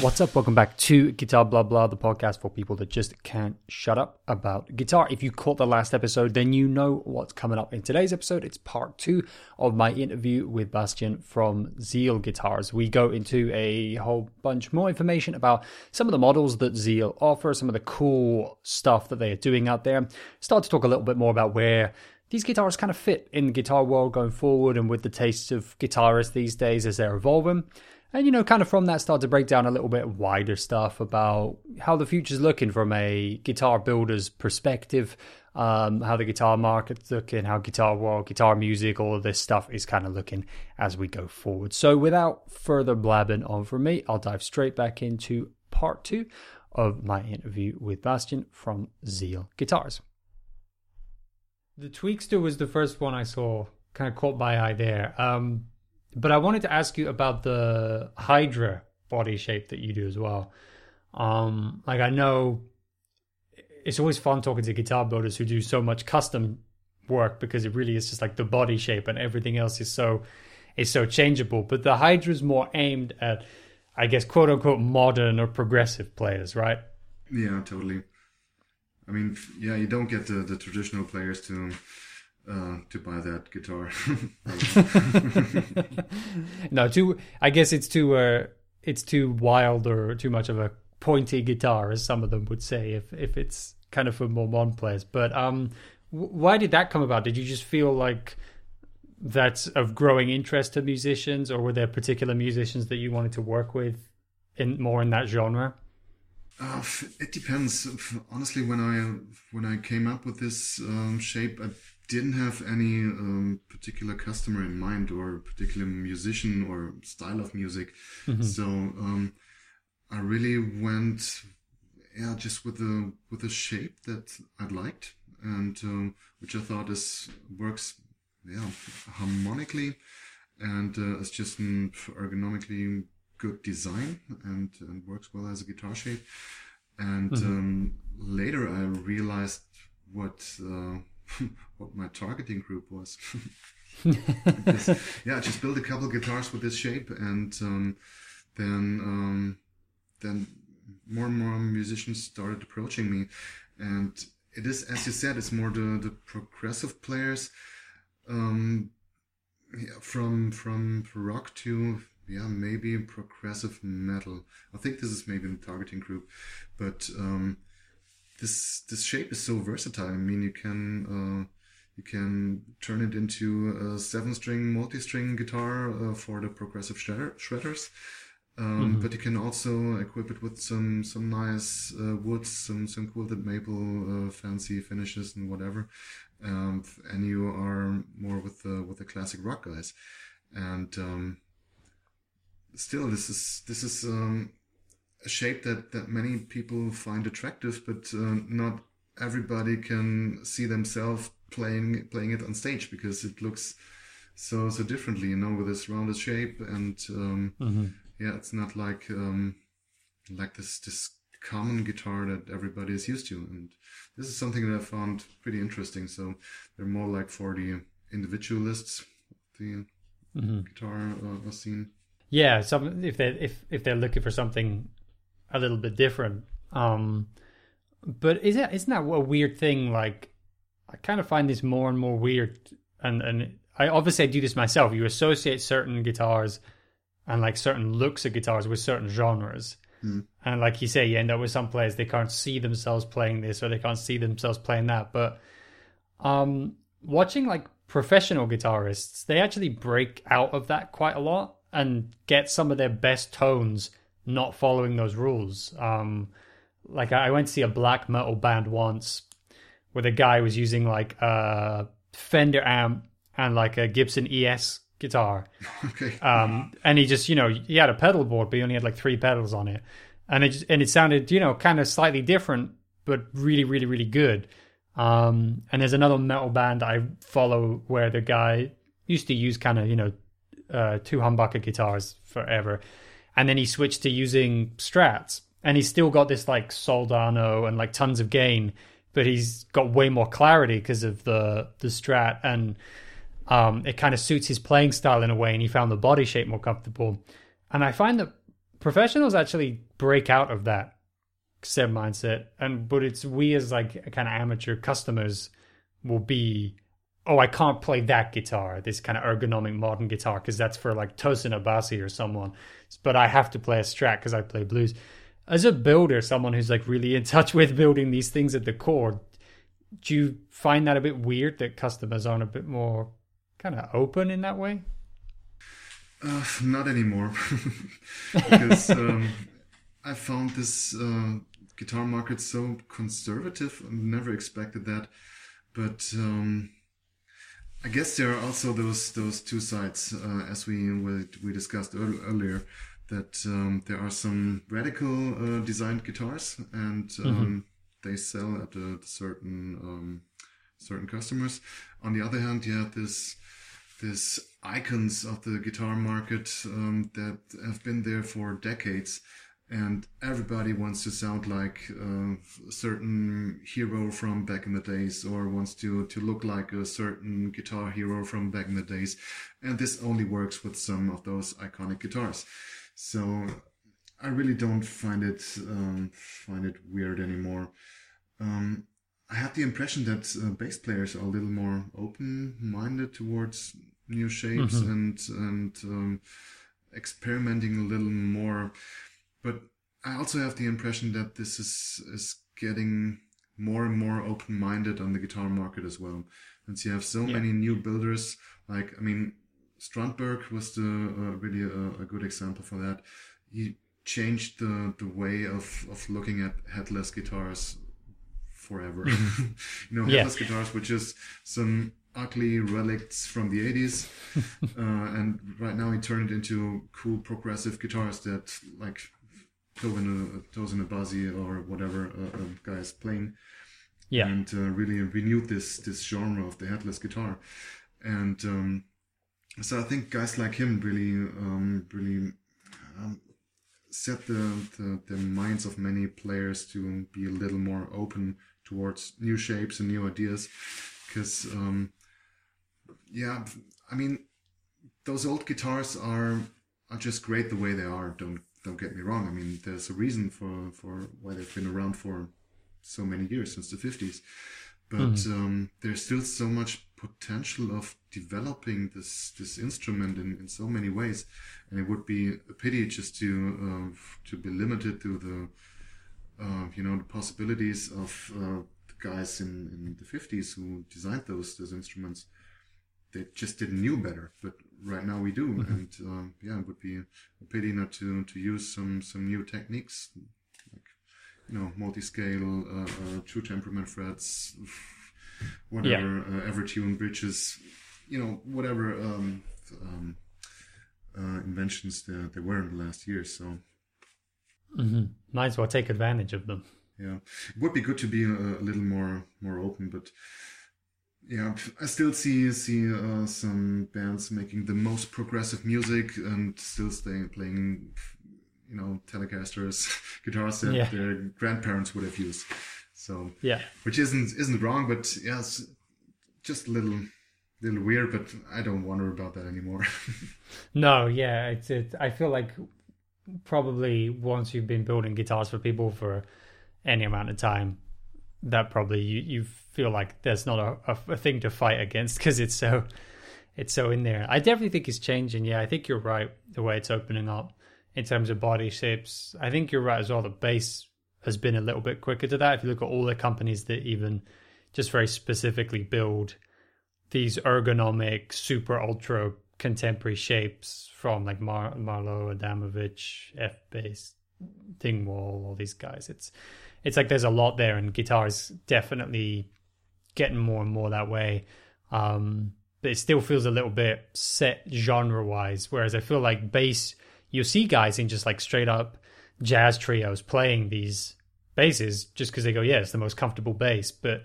What's up? Welcome back to Guitar Blah Blah, the podcast for people that just can't shut up about guitar. If you caught the last episode, then you know what's coming up in today's episode. It's part two of my interview with Bastian from Zeal Guitars. We go into a whole bunch more information about some of the models that Zeal offer, some of the cool stuff that they are doing out there. Start to talk a little bit more about where these guitars kind of fit in the guitar world going forward and with the tastes of guitarists these days as they're evolving. And, you know, kind of from that, start to break down a little bit wider stuff about how the future's looking from a guitar builder's perspective, um, how the guitar market's looking, how guitar world, guitar music, all of this stuff is kind of looking as we go forward. So, without further blabbing on from me, I'll dive straight back into part two of my interview with Bastian from Zeal Guitars. The Tweakster was the first one I saw, kind of caught my eye there. Um, but I wanted to ask you about the Hydra body shape that you do as well. Um, like I know it's always fun talking to guitar builders who do so much custom work because it really is just like the body shape and everything else is so is so changeable. But the Hydra is more aimed at, I guess, quote unquote modern or progressive players, right? Yeah, totally. I mean, yeah, you don't get the, the traditional players to uh, to buy that guitar. no, too. I guess it's too. Uh, it's too wild or too much of a pointy guitar, as some of them would say, if if it's kind of for more modern players. But um, w- why did that come about? Did you just feel like that's of growing interest to musicians, or were there particular musicians that you wanted to work with in more in that genre? Uh, it depends. Honestly, when I when I came up with this um, shape, I didn't have any um, particular customer in mind or particular musician or style of music. Mm-hmm. So um, I really went, yeah, just with the with a shape that I liked and um, which I thought is works, yeah, harmonically, and uh, it's just an ergonomically good design and, and, works well as a guitar shape. And mm-hmm. Um, later I realized what. Uh, what my targeting group was. yeah, just build a couple guitars with this shape, and um, then um, then more and more musicians started approaching me, and it is as you said, it's more the the progressive players, um, yeah, from from rock to yeah maybe progressive metal. I think this is maybe the targeting group, but um, this this shape is so versatile. I mean, you can uh, you can turn it into a seven string multi string guitar uh, for the progressive shredder, shredders. Um, mm-hmm. But you can also equip it with some some nice uh, woods, some some quilted maple, uh, fancy finishes and whatever. Um, and you are more with the with the classic rock guys. And um, still, this is this is um, a shape that that many people find attractive, but uh, not everybody can see themselves playing playing it on stage because it looks so so differently, you know, with this rounded shape and um, mm-hmm. yeah, it's not like um, like this this common guitar that everybody is used to, and this is something that I found pretty interesting. So they're more like for the individualists, the mm-hmm. guitar uh, scene. Yeah, some if they if if they're looking for something a little bit different. Um, but is that isn't that a weird thing? Like, I kind of find this more and more weird, and and I obviously I do this myself. You associate certain guitars and like certain looks of guitars with certain genres. Mm. And like you say, you end up with some players they can't see themselves playing this or they can't see themselves playing that. But um, watching like professional guitarists, they actually break out of that quite a lot and get some of their best tones not following those rules. Um, like I went to see a black metal band once where the guy was using like a Fender amp and like a Gibson ES guitar. Okay. Um, and he just, you know, he had a pedal board, but he only had like three pedals on it, and it just, and it sounded, you know, kind of slightly different, but really, really, really good. Um, and there's another metal band I follow where the guy used to use kind of, you know, uh, two humbucker guitars forever, and then he switched to using strats. And he's still got this like soldano and like tons of gain but he's got way more clarity because of the the strat. And um, it kind of suits his playing style in a way and he found the body shape more comfortable. And i find that professionals actually break out of that set mindset, and but it's we as like kind of amateur customers will be. Oh, I can't play that guitar, this kind of ergonomic modern guitar, because that's for like Tosin Abasi or someone. But I have to play a Strat because I play blues. As a builder, someone who's like really in touch with building these things at the core, do you find that a bit weird that customers aren't a bit more kind of open in that way? Uh, not anymore, because um, I found this uh, guitar market so conservative. I never expected that, but um, I guess there are also those those two sides, uh, as we we discussed earlier, that um, there are some radical uh, designed guitars, and um, mm-hmm. they sell at a certain um, certain customers. On the other hand, you have this this icons of the guitar market um, that have been there for decades and everybody wants to sound like uh, a certain hero from back in the days or wants to to look like a certain guitar hero from back in the days. And this only works with some of those iconic guitars. So i really don't find it um, find it weird anymore. Um, i have the impression that uh, bass players are a little more open-minded towards new shapes mm-hmm. and and um, experimenting a little more but I also have the impression that this is is getting more and more open minded on the guitar market as well. Since you have so yeah. many new builders, like I mean, Strandberg was the uh, really a, a, good example for that. He changed the the way of of looking at headless guitars forever. You know, headless yeah. guitars which is some ugly relics from the 80s uh, and right now he turned it into cool progressive guitars that like Tosin, Tosin Abasi or whatever uh, uh, guy is playing. Yeah. And uh, really renewed this this genre of the headless guitar. And um, so I think guys like him really, um, really um, set the, the, the minds of many players to be a little more open towards new shapes and new ideas. Because, um, yeah, I mean, those old guitars are are just great the way they are. Don't don't get me wrong. I mean, there's a reason for, for why they've been around for so many years, since the 50s. But mm-hmm. um, there's still so much potential of developing this this instrument in, in so many ways, and it would be a pity just to uh, to be limited to the uh, you know the possibilities of uh, the guys in, in the 50s who designed those those instruments. They just didn't knew better, but right now we do, and um, yeah, it would be a pity not to to use some some new techniques, like you know, multi-scale, uh, uh, true temperament frets, whatever, yeah. uh, Evertune bridges, you know, whatever um, um, uh, inventions there, there were in the last years. So mm-hmm. might as well take advantage of them. Yeah, it would be good to be a, a little more more open, but yeah, I still see see uh, some bands making the most progressive music and still staying playing, you know, Telecasters, guitars that yeah. their grandparents would have used. So yeah, which isn't isn't wrong, but yes, just a little little weird. But I don't wonder about that anymore. no, yeah, it's it. I feel like probably once you've been building guitars for people for any amount of time, that probably you, you've feel like there's not a, a, a thing to fight against because it's so it's so in there. I definitely think it's changing. Yeah, I think you're right the way it's opening up in terms of body shapes. I think you're right as well. The bass has been a little bit quicker to that. If you look at all the companies that even just very specifically build these ergonomic, super ultra contemporary shapes from like Mar- Marleaux, Adamovic, F Bass, Dingwall, all these guys. It's it's like there's a lot there, and guitar is definitely getting more and more that way. Um, but it still feels a little bit set genre wise. Whereas I feel like bass, you see guys in just like straight up jazz trios playing these basses just because they go, yeah, it's the most comfortable bass. But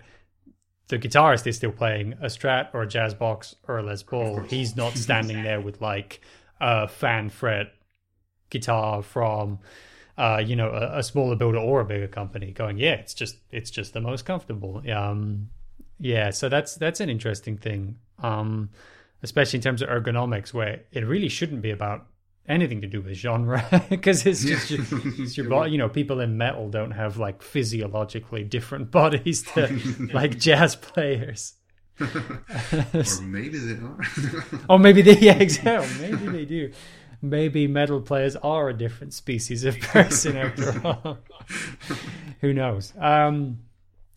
the guitarist is still playing a Strat or a jazz box or a Les Paul. He's not standing there with like a fan fret guitar from uh, you know a, a, smaller builder or a bigger company going yeah it's just it's just the most comfortable um yeah, so that's that's an interesting thing, um, especially in terms of ergonomics, where it really shouldn't be about anything to do with genre because it's just yeah. it's your body. You know, people in metal don't have like physiologically different bodies to like jazz players. or maybe they are. or maybe they yeah, exactly. Maybe they do. Maybe metal players are a different species of person after all. Who knows? Um,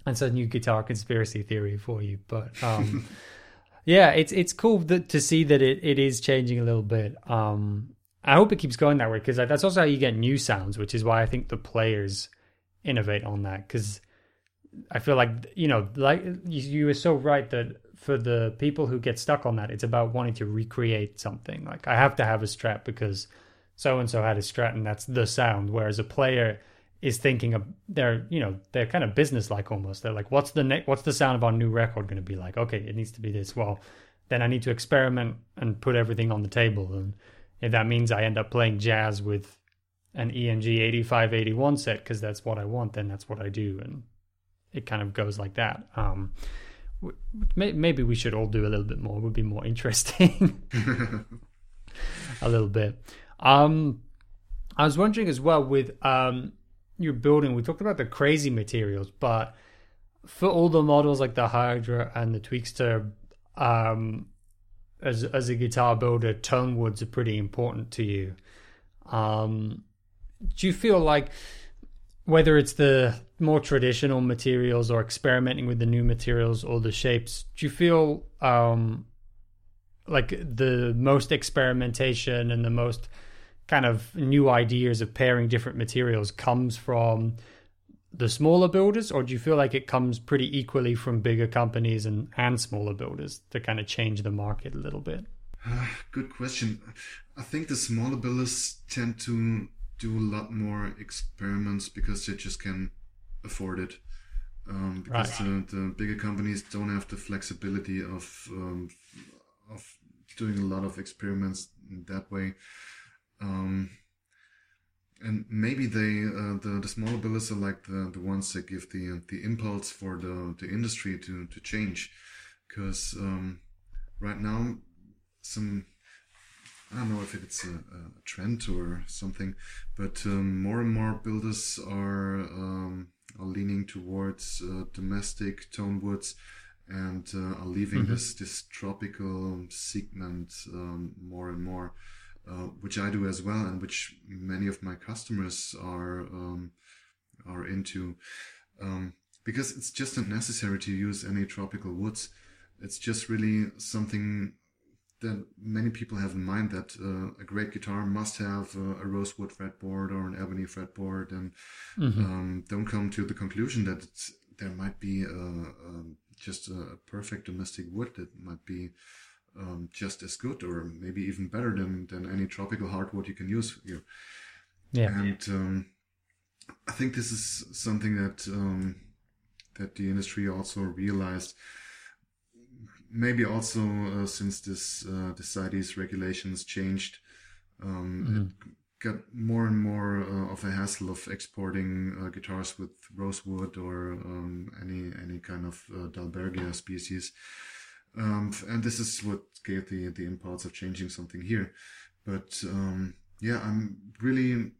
that's a new guitar conspiracy theory for you, but um, yeah, it's it's cool that, to see that it, it is changing a little bit. Um, I hope it keeps going that way because that's also how you get new sounds, which is why I think the players innovate on that. Because I feel like you know, like you, you were so right that for the people who get stuck on that, it's about wanting to recreate something. Like I have to have a strat because so and so had a strat, and that's the sound. Whereas a player is thinking of they're you know they're kind of business like almost. They're like, what's the ne- what's the sound of our new record going to be like? Okay, it needs to be this. Well, then I need to experiment and put everything on the table and if that means I end up playing jazz with an EMG 8581 set because that's what I want, then that's what I do. And it kind of goes like that. Um, maybe we should all do a little bit more, it would be more interesting. a little bit. Um, I was wondering as well with um, your building, we talked about the crazy materials, but for all the models like the Hydra and the Tweakster, um, as as a guitar builder, tone woods are pretty important to you. Um, do you feel like whether it's the more traditional materials or experimenting with the new materials or the shapes, do you feel um, like the most experimentation and the most kind of new ideas of pairing different materials comes from the smaller builders, or do you feel like it comes pretty equally from bigger companies and, and smaller builders to kind of change the market a little bit? Good question. I think the smaller builders tend to do a lot more experiments because they just can afford it. Um, because right. the, the, bigger companies don't have the flexibility of um, of doing a lot of experiments that way. Um, and maybe they uh, the the smaller builders are like the the ones that give the the impulse for the the industry to to change because um, right now some I don't know if it's a, a trend or something, but um, more and more builders are um, are leaning towards uh, domestic tone woods and uh, are leaving mm-hmm. this this tropical segment um, more and more. Uh, which I do as well, and which many of my customers are um, are into, um, because it's just not necessary to use any tropical woods. It's just really something that many people have in mind that uh, a great guitar must have a, a, rosewood fretboard or an ebony fretboard, and mm-hmm. um, don't come to the conclusion that there might be a, a, just a perfect domestic wood that might be um, just as good or maybe even better than than any tropical hardwood you can use here. Yeah, and um, I think this is something that um, that the industry also realized. Maybe also uh, since this uh, the CITES regulations changed, um, mm-hmm. got more and more uh, of a hassle of exporting uh, guitars with rosewood or um, any any kind of uh, Dalbergia species. Um, and this is what gave the the impulse of changing something here. But um, yeah, I'm really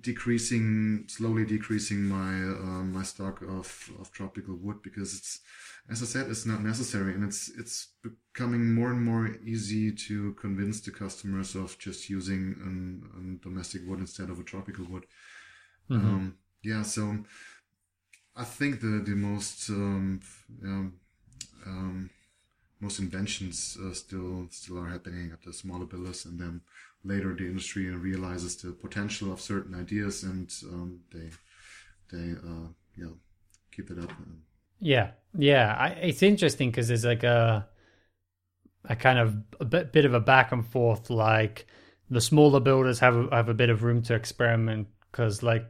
decreasing slowly decreasing my uh, my stock of of tropical wood because it's as I said it's not necessary and it's it's becoming more and more easy to convince the customers of just using an, an domestic wood instead of a tropical wood. Mm-hmm. Um, yeah, so I think the the most um, um, most inventions uh, still still are happening at the smaller builders, and then later the industry realizes the potential of certain ideas, and um, they they uh, yeah keep it up. Yeah, yeah, I, it's interesting because there's like a a kind of a bit, bit of a back and forth. Like the smaller builders have a, have a bit of room to experiment because, like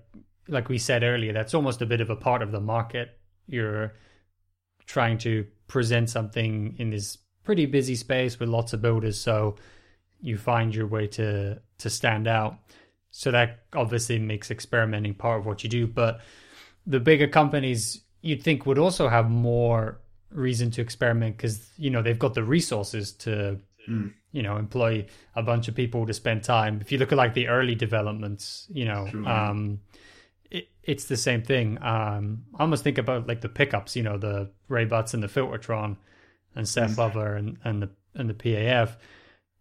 like we said earlier, that's almost a bit of a part of the market. You're trying to present something in this pretty busy space with lots of builders so you find your way to to stand out so that obviously makes experimenting part of what you do but the bigger companies you'd think would also have more reason to experiment because you know they've got the resources to mm. you know employ a bunch of people to spend time. If you look at like the early developments, you know, True. um, it, it's the same thing. Um, I almost think about like the pickups, you know, the Ray Butts and the Filtertron, and Seth. Butler and and the and the PAF.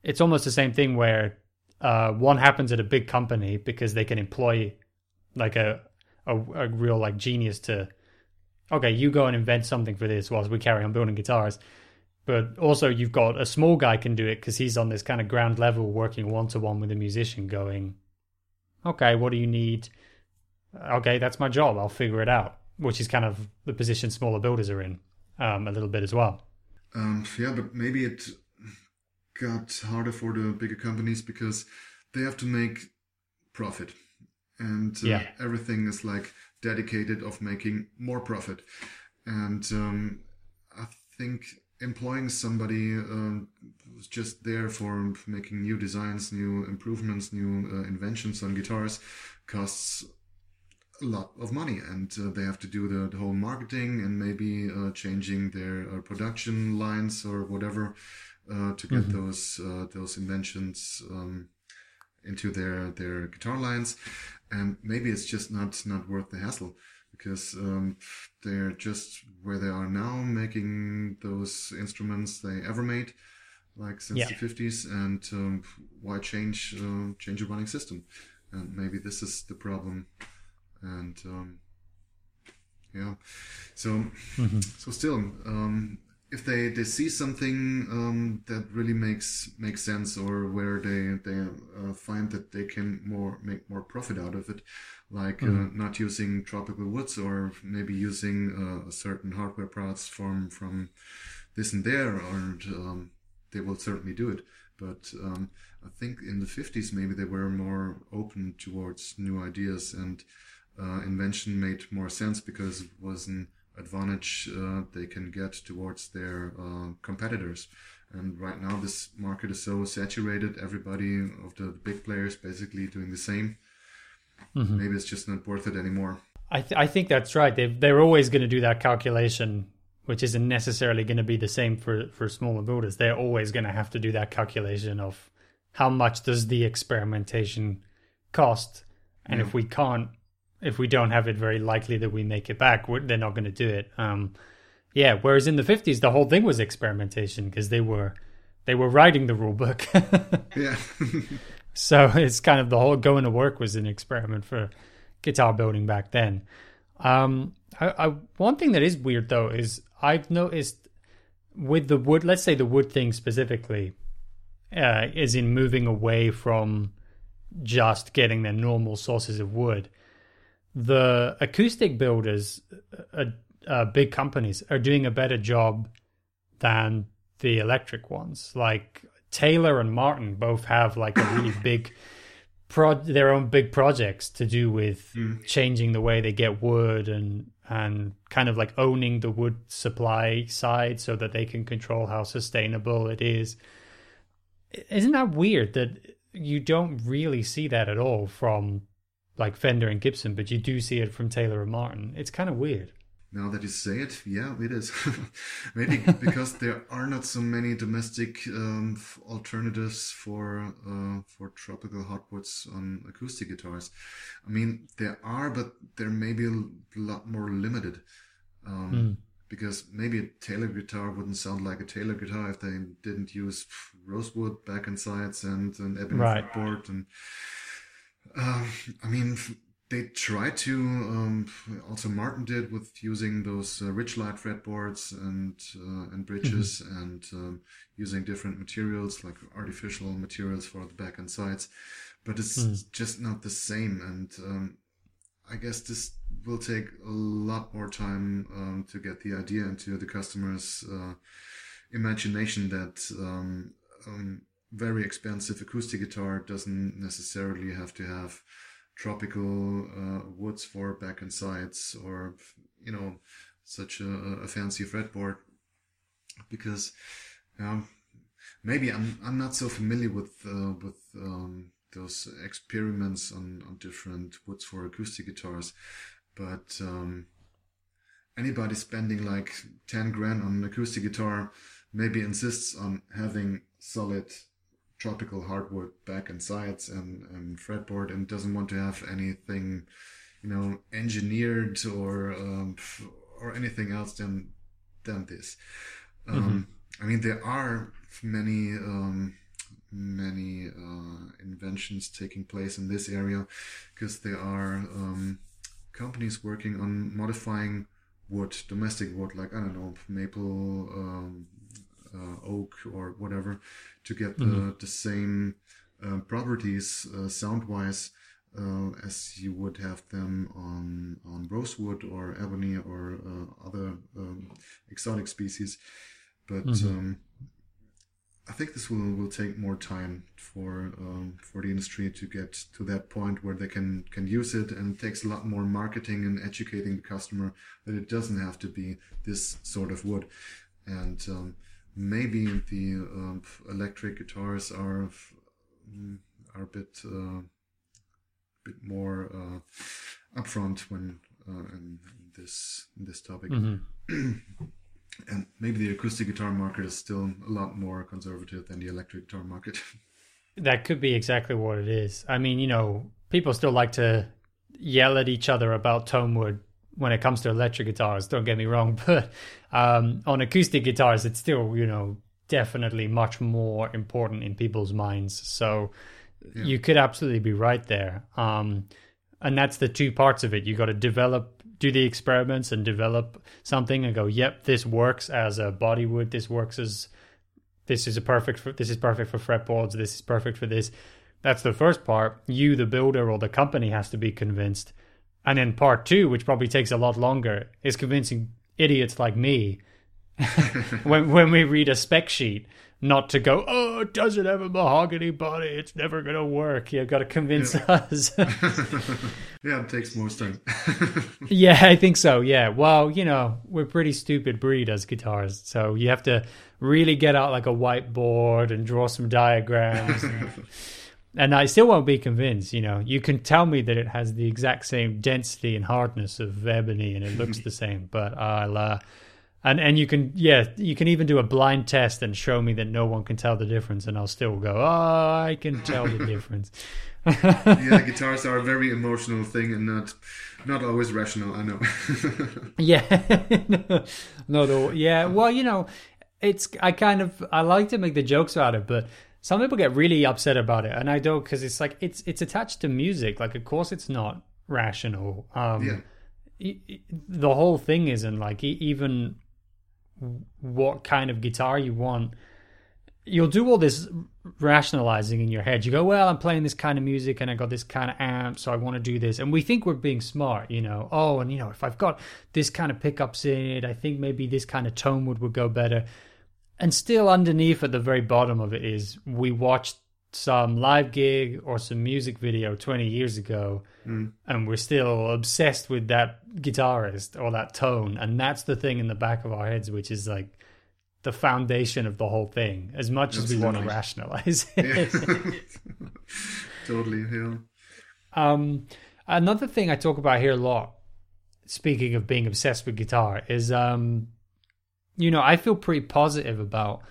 It's almost the same thing where uh, one happens at a big company because they can employ like a, a a real like genius to okay you go and invent something for this whilst we carry on building guitars. But also you've got a small guy can do it because he's on this kind of ground level working one to one with a musician going okay what do you need? Okay that's my job. I'll figure it out which is kind of the position smaller builders are in um, a little bit as well. Um, yeah, but maybe it got harder for the bigger companies because they have to make profit, and uh, Yeah. everything is like dedicated of making more profit. And um, I think employing somebody um, who's just there for making new designs, new improvements, new uh, inventions on guitars costs a lot of money and uh, they have to do the, the whole marketing and maybe uh, changing their uh, production lines or whatever uh, to get those uh, those inventions um, into their their guitar lines. And maybe it's just not not worth the hassle because um, they're just where they are now making those instruments they ever made like since Yeah. the 50s and um, why change uh, change a running system? And maybe this is the problem. And um, yeah. So so still um, if they, they see something um, that really makes makes sense or where they they uh, find that they can more make more profit out of it like uh, not using tropical woods or maybe using uh, certain hardware parts from from this and there and um, they will certainly do it. But um, I think in the 50s maybe they were more open towards new ideas and uh, invention made more sense because it was an advantage uh, they can get towards their uh, competitors. And right now, this market is so saturated. Everybody of the big players basically doing the same. Maybe it's just not worth it anymore. I, th- I think that's right. They they're always going to do that calculation, which isn't necessarily going to be the same for for smaller builders. They're always going to have to do that calculation of how much does the experimentation cost, and if we can't, if we don't have it very likely that we make it back, we're, they're not going to do it. Um, yeah. Whereas in the fifties, the whole thing was experimentation because they were they were writing the rule book. Yeah. So it's kind of the whole going to work was an experiment for guitar building back then. Um, I, I, one thing that is weird though is I've noticed with the wood, let's say the wood thing specifically, uh, is in moving away from just getting their normal sources of wood. The acoustic builders, uh, uh, big companies, are doing a better job than the electric ones. Like Taylor and Martin both have like a really big pro their own big projects to do with changing the way they get wood and and kind of like owning the wood supply side so that they can control how sustainable it is. Isn't that weird that you don't really see that at all from like Fender and Gibson, but you do see it from Taylor and Martin? It's kind of weird. Now that you say it, yeah, it is. Maybe because there are not so many domestic um, f- alternatives for uh, for tropical hardwoods on acoustic guitars. I mean, there are, but they're maybe a lot more limited. Um, Because maybe a Taylor guitar wouldn't sound like a Taylor guitar if they didn't use rosewood back and sides and an ebony Right. fretboard. And um, I mean, they tried to. Um, also, Martin did with using those uh, Richlite fretboards and uh, and bridges and um, using different materials like artificial materials for the back and sides. But it's just not the same. And um, I guess this will take a lot more time um, to get the idea into the customer's uh, imagination that um, um, very expensive acoustic guitar doesn't necessarily have to have tropical uh, woods for back and sides or you know such a, a fancy fretboard. Because um, maybe I'm I'm not so familiar with uh, with um, those experiments on, on different woods for acoustic guitars, but um, anybody spending like ten grand on an acoustic guitar maybe insists on having solid tropical hardwood back and sides and, and fretboard and doesn't want to have anything, you know, engineered or um, or anything else than than this. Um, mm-hmm. I mean, there are many um, many uh, inventions taking place in this area because there are um, companies working on modifying wood, domestic wood, like I don't know, maple, um, oak, or whatever, to get the mm-hmm. the same uh, properties uh, sound wise. Uh, as you would have them on on rosewood or ebony or uh, other um, exotic species, but mm-hmm. um, I think this will, will take more time for um, for the industry to get to that point where they can can use it, and it takes a lot more marketing and educating the customer that it doesn't have to be this sort of wood, and um, maybe the um, electric guitars are mm, are a bit uh, bit more uh, upfront when uh, in, this in this topic. Mm-hmm. and maybe the acoustic guitar market is still a lot more conservative than the electric guitar market. that could be exactly what it is. I mean, you know, people still like to yell at each other about tone wood when it comes to electric guitars. Don't get me wrong, but um, on acoustic guitars, it's still, you know, definitely much more important in people's minds. So yeah. you could absolutely be right there. Um, and that's the two parts of it. You got to develop do the experiments and develop something and go, yep, this works as a body wood. This works as this is a perfect for this is perfect for fretboards. This is perfect for this. That's the first part. You, the builder or the company, has to be convinced. And then part two, which probably takes a lot longer, is convincing idiots like me when when we read a spec sheet not to go, oh, it doesn't have a mahogany body. It's never going to work. You've got to convince yeah. us. yeah, it takes more time. yeah, I think so. Yeah. Well, you know, we're pretty stupid breed as guitarists. So you have to really get out like a whiteboard and draw some diagrams. and, and I still won't be convinced. You know, you can tell me that it has the exact same density and hardness of ebony and it looks the same, but I'll. Uh, and and you can yeah you can even do a blind test and show me that no one can tell the difference and i'll still go oh i can tell the difference yeah guitars are a very emotional thing and not not always rational i know yeah no, not all yeah well you know it's i kind of i like to make the jokes about it but some people get really upset about it and i don't because it's like it's it's attached to music like of course it's not rational um yeah the whole thing isn't like even what kind of guitar you want, you'll do all this rationalizing in your head. You go, well, I'm playing this kind of music and I got this kind of amp, so I want to do this. And we think we're being smart, you know. Oh, and you know, if I've got this kind of pickups in it, I think maybe this kind of tone would would go better. And still underneath at the very bottom of it is we watched some live gig or some music video 20 years ago mm. and we're still obsessed with that guitarist or that tone and that's the thing in the back of our heads which is like the foundation of the whole thing as much Absolutely. as we want to rationalize it yeah. totally yeah um another thing i talk about here a lot speaking of being obsessed with guitar is um you know i feel pretty positive about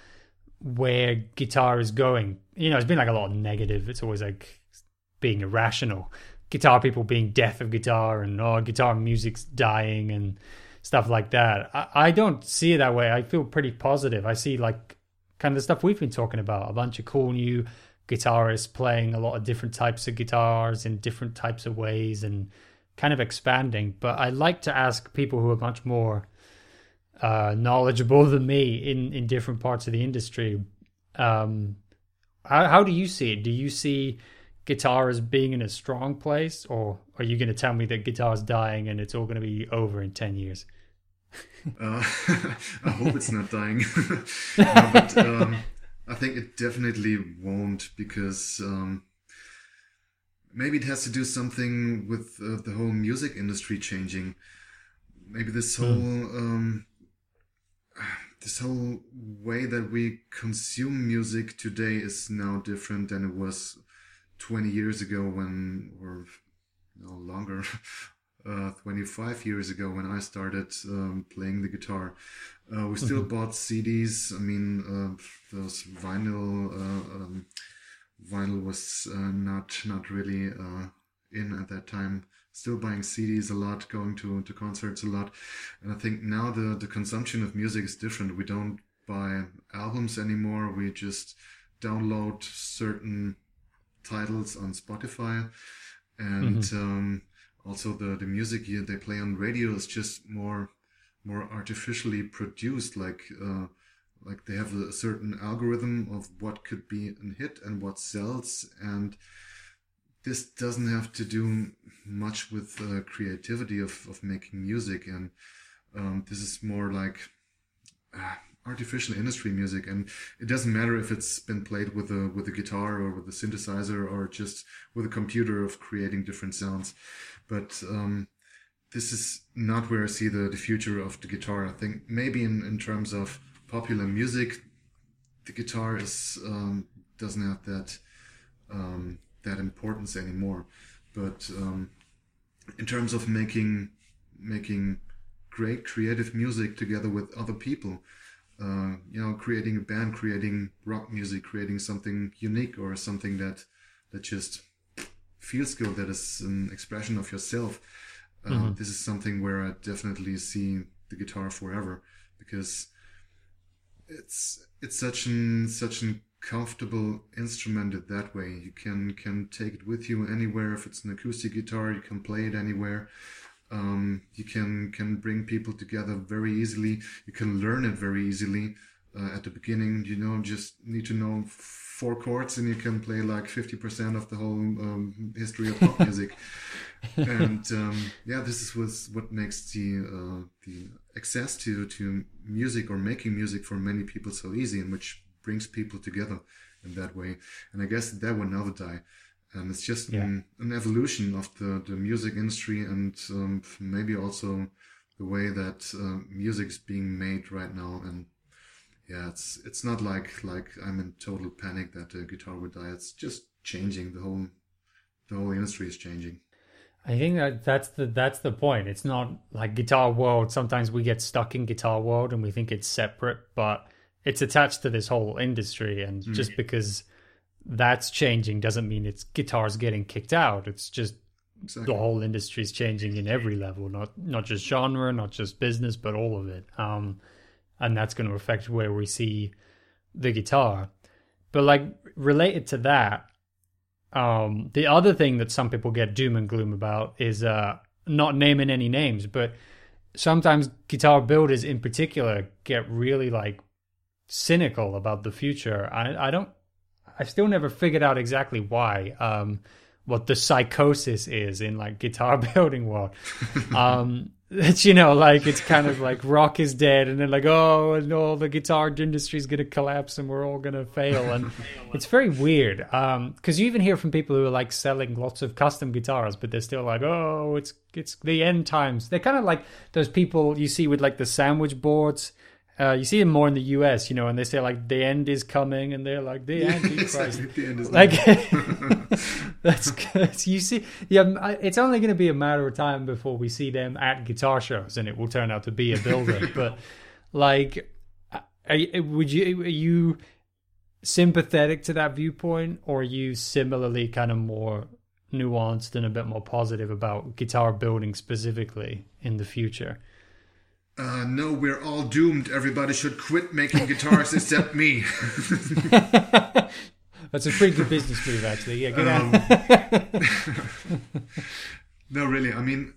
where guitar is going. You know, it's been like a lot of negative. It's always like being irrational. Guitar people being death of guitar and oh, guitar music's dying and stuff like that. I, I don't see it that way. I feel pretty positive. I see like kind of the stuff we've been talking about a bunch of cool new guitarists playing a lot of different types of guitars in different types of ways and kind of expanding. But I like to ask people who are much more uh, knowledgeable than me in in different parts of the industry. Um, how how do you see it? Do you see guitar as being in a strong place, or are you going to tell me that guitar is dying and it's all going to be over in ten years? uh, I hope it's not dying, no, but um, I think it definitely won't because. Um, maybe it has to do something with uh, the whole music industry changing. Maybe this hmm. whole mm. um, this whole way that we consume music today is now different than it was 20 years ago when or no longer uh, 25 years ago when i started um, playing the guitar uh, we still mm-hmm. bought cds i mean uh, those vinyl uh, um, vinyl was uh, not not really uh, in at that time. Still buying CDs a lot, going to, to concerts a lot, and I think now the the consumption of music is different. We don't buy albums anymore. We just download certain titles on Spotify, and mm-hmm. um, also the the music they play on radio is just more more artificially produced. Like uh, like they have a certain algorithm of what could be a hit and what sells, and this doesn't have to do much with uh, creativity of of making music, and um, this is more like. Uh, artificial industry music. And it doesn't matter if it's been played with a with a guitar or with a synthesizer or just with a computer of creating different sounds. But um, this is not where i see the, the future of the guitar. I think maybe in, in terms of popular music the guitar is um, doesn't have that um, that importance anymore but um, in terms of making making great creative music together with other people uh, you know, creating a band, creating rock music, creating something unique or something that that just feels good, that is an expression of yourself. Uh, mm-hmm. This is something where I definitely see the guitar forever because it's it's such an such an comfortable instrumented that way. You can can take it with you anywhere. If it's an acoustic guitar, you can play it anywhere. Um, you can can bring people together very easily. You can learn it very easily. Uh, at the beginning, you know, just need to know four chords, and you can play like fifty percent of the whole um, history of pop music. and um, yeah, this is what makes the uh, the access to to music or making music for many people so easy, and which brings people together in that way. And I guess that will never die. And it's just yeah. an, an, evolution of the, the music industry and um, maybe also the way that uh, music is being made right now. And yeah it's it's not like like i'm in total panic that the guitar would die. It's just changing. The whole the whole industry is changing. I think that that's the that's the point. It's not like guitar world. Sometimes we get stuck in guitar world and we think it's separate but it's attached to this whole industry and mm. just because that's changing doesn't mean it's guitars getting kicked out. It's just exactly. the whole industry is changing in every level, not not just genre, not just business, but all of it. Um, and that's going to affect where we see the guitar. But like related to that, um, the other thing that some people get doom and gloom about is uh, not naming any names, but sometimes guitar builders in particular get really like cynical about the future. I, I don't I still never figured out exactly why. Um, what the psychosis is in like guitar building world. Um, it's you know like it's kind of like rock is dead, and then like oh and all the guitar industry is gonna collapse and we're all gonna fail, and it's very weird. Because um, you even hear from people who are like selling lots of custom guitars, but they're still like oh it's it's the end times. They're kind of like those people you see with like the sandwich boards uh, you see them more in the US, you know, and they say like the end is coming, and they're like the Antichrist. The end is like that's good. You see, yeah, it's only going to be a matter of time before we see them at guitar shows, and it will turn out to be a builder. but like, are, would you are you sympathetic to that viewpoint, or are you similarly kind of more nuanced and a bit more positive about guitar building specifically in the future? Uh, no, we're all doomed. Everybody should quit making guitars except me. That's a pretty good business move, actually. Yeah, good. Um, no, really. I mean,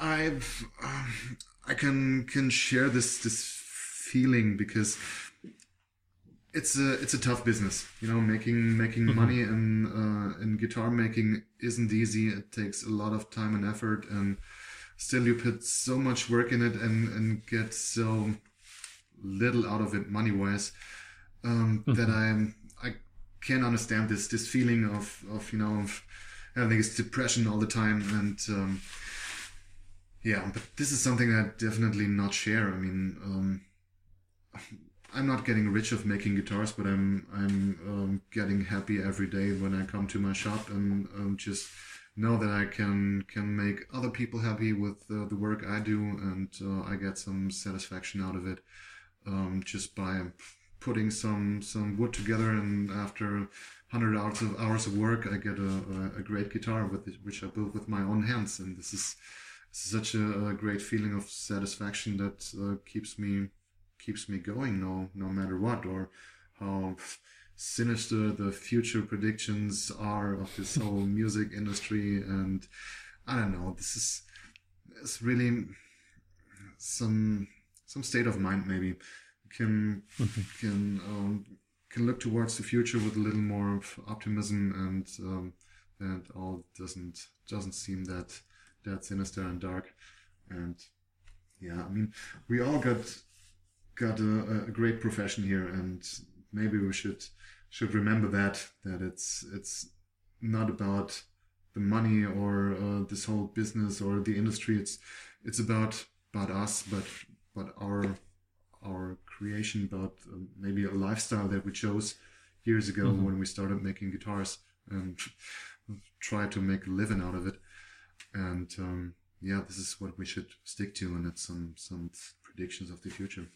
I've um, I can can share this this feeling because it's a it's a tough business. You know, making making mm-hmm. money in uh, in guitar making isn't easy. It takes a lot of time and effort and still you put so much work in it and and get so little out of it money wise um, mm-hmm. that I I can't understand this this feeling of of you know of having this depression all the time and um, yeah but this is something I definitely not share I mean um, I'm not getting rich of making guitars but I'm I'm um, getting happy every day when I come to my shop and um, just know that I can can make other people happy with uh, the work I do, and uh, I get some satisfaction out of it um, just by putting some some wood together, and after hundred hours of hours of work, I get a, a, great guitar with it, which I built with my own hands, and this is, this is such a, a, great feeling of satisfaction that uh, keeps me keeps me going, no no matter what, or how sinister. The future predictions are of this whole music industry, and I don't know, this is it's really some some state of mind maybe. Can can um, can look towards the future with a little more of optimism and um, that all doesn't doesn't seem that that sinister and dark. And yeah i mean we all got got a, a great profession here and maybe we should should remember that that it's it's not about the money or uh, this whole business or the industry it's it's about about us but but our our creation, but um, maybe a lifestyle that we chose years ago mm-hmm. when we started making guitars and try to make a living out of it. And um, yeah, this is what we should stick to, and it's some some predictions of the future.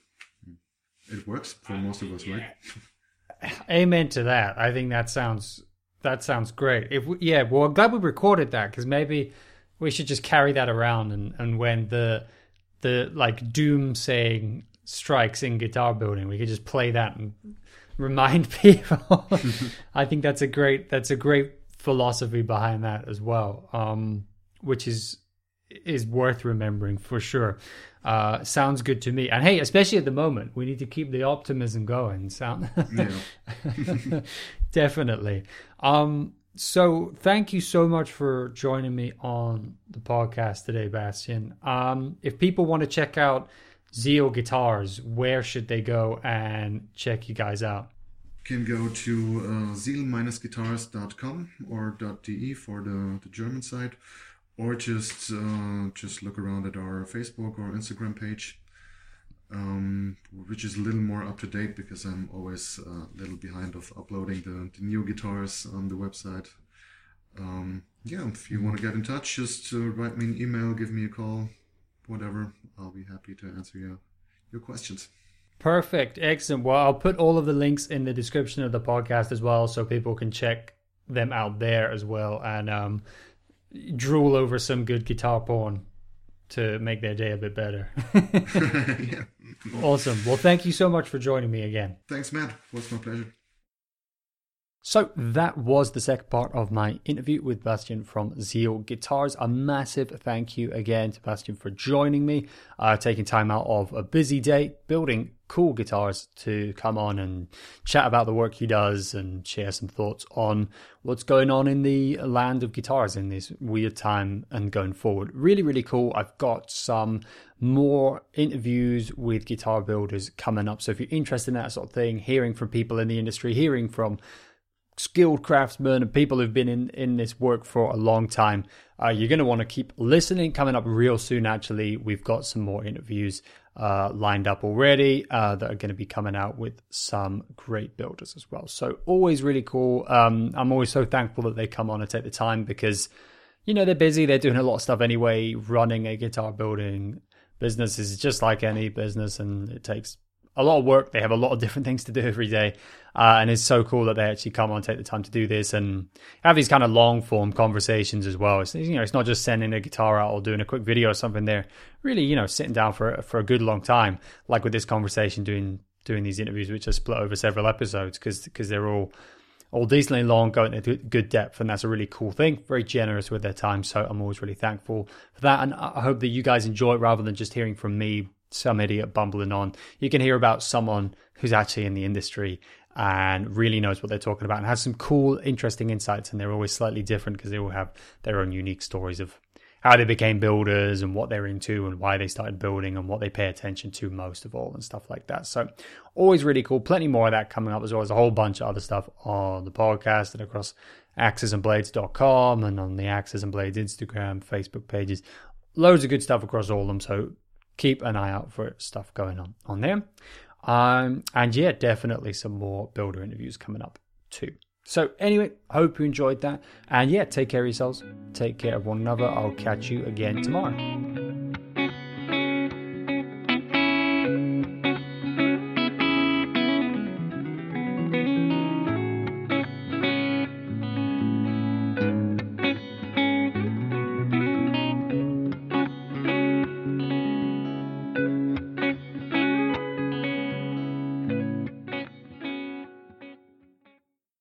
Mm. It works for most of us, right? Amen to that. I think that sounds that sounds great. If we, yeah, well, I'm glad we recorded that because maybe we should just carry that around and and when the the like doom saying strikes in guitar building. We could just play that and remind people. I think that's a great that's a great philosophy behind that as well, um, which is is worth remembering for sure. Uh, sounds good to me. And hey, especially at the moment, we need to keep the optimism going. Sound definitely. Um, so thank you so much for joining me on the podcast today, Bastian. Um, if people want to check out Zeal Guitars, where should they go and check you guys out? Can go to uh, zeal-guitars.com or .de for the, the German side, or just uh, just look around at our Facebook or Instagram page, um, which is a little more up to date because I'm always a little behind of uploading the, the new guitars on the website. Um, yeah, if you want to get in touch, just uh, write me an email, give me a call, whatever. I'll be happy to answer your your questions. Perfect. Excellent. Well, I'll put all of the links in the description of the podcast as well so people can check them out there as well and um, drool over some good guitar porn to make their day a bit better. yeah. Awesome. Well, thank you so much for joining me again. Thanks, Matt. It was my pleasure. So that was the second part of my interview with Bastian from Zeal Guitars. A massive thank you again to Bastian for joining me, uh, taking time out of a busy day, building cool guitars to come on and chat about the work he does and share some thoughts on what's going on in the land of guitars in this weird time and going forward. Really, really cool. I've got some more interviews with guitar builders coming up. So if you're interested in that sort of thing, hearing from people in the industry, hearing from skilled craftsmen and people who've been in, in this work for a long time. Uh, you're going to want to keep listening. Coming up real soon, actually, we've got some more interviews uh, lined up already uh, that are going to be coming out with some great builders as well. So, always really cool. Um, I'm always so thankful that they come on and take the time because, you know, they're busy, they're doing a lot of stuff anyway. Running a guitar building business is just like any business, and it takes a lot of work. They have a lot of different things to do every day. Uh, and it's so cool that they actually come on, take the time to do this, and have these kind of long form conversations as well. It's you know, it's not just sending a guitar out or doing a quick video or something. They're really you know sitting down for for a good long time, like with this conversation, doing doing these interviews, which are split over several episodes because because they're all all decently long, going into good depth, and that's a really cool thing. Very generous with their time, so I'm always really thankful for that, and I hope that you guys enjoy it rather than just hearing from me some idiot bumbling on. You can hear about someone who's actually in the industry and really knows what they're talking about and has some cool, interesting insights. And they're always slightly different because they all have their own unique stories of how they became builders and what they're into and why they started building and what they pay attention to most of all and stuff like that. So, always really cool. Plenty more of that coming up as well as a whole bunch of other stuff on the podcast and across axesandblades.com and on the Axes and Blades Instagram, Facebook pages. Loads of good stuff across all of them. So, keep an eye out for stuff going on on there. Um, and yeah, definitely some more builder interviews coming up too. So anyway, hope you enjoyed that. And yeah, take care of yourselves. Take care of one another. I'll catch you again tomorrow.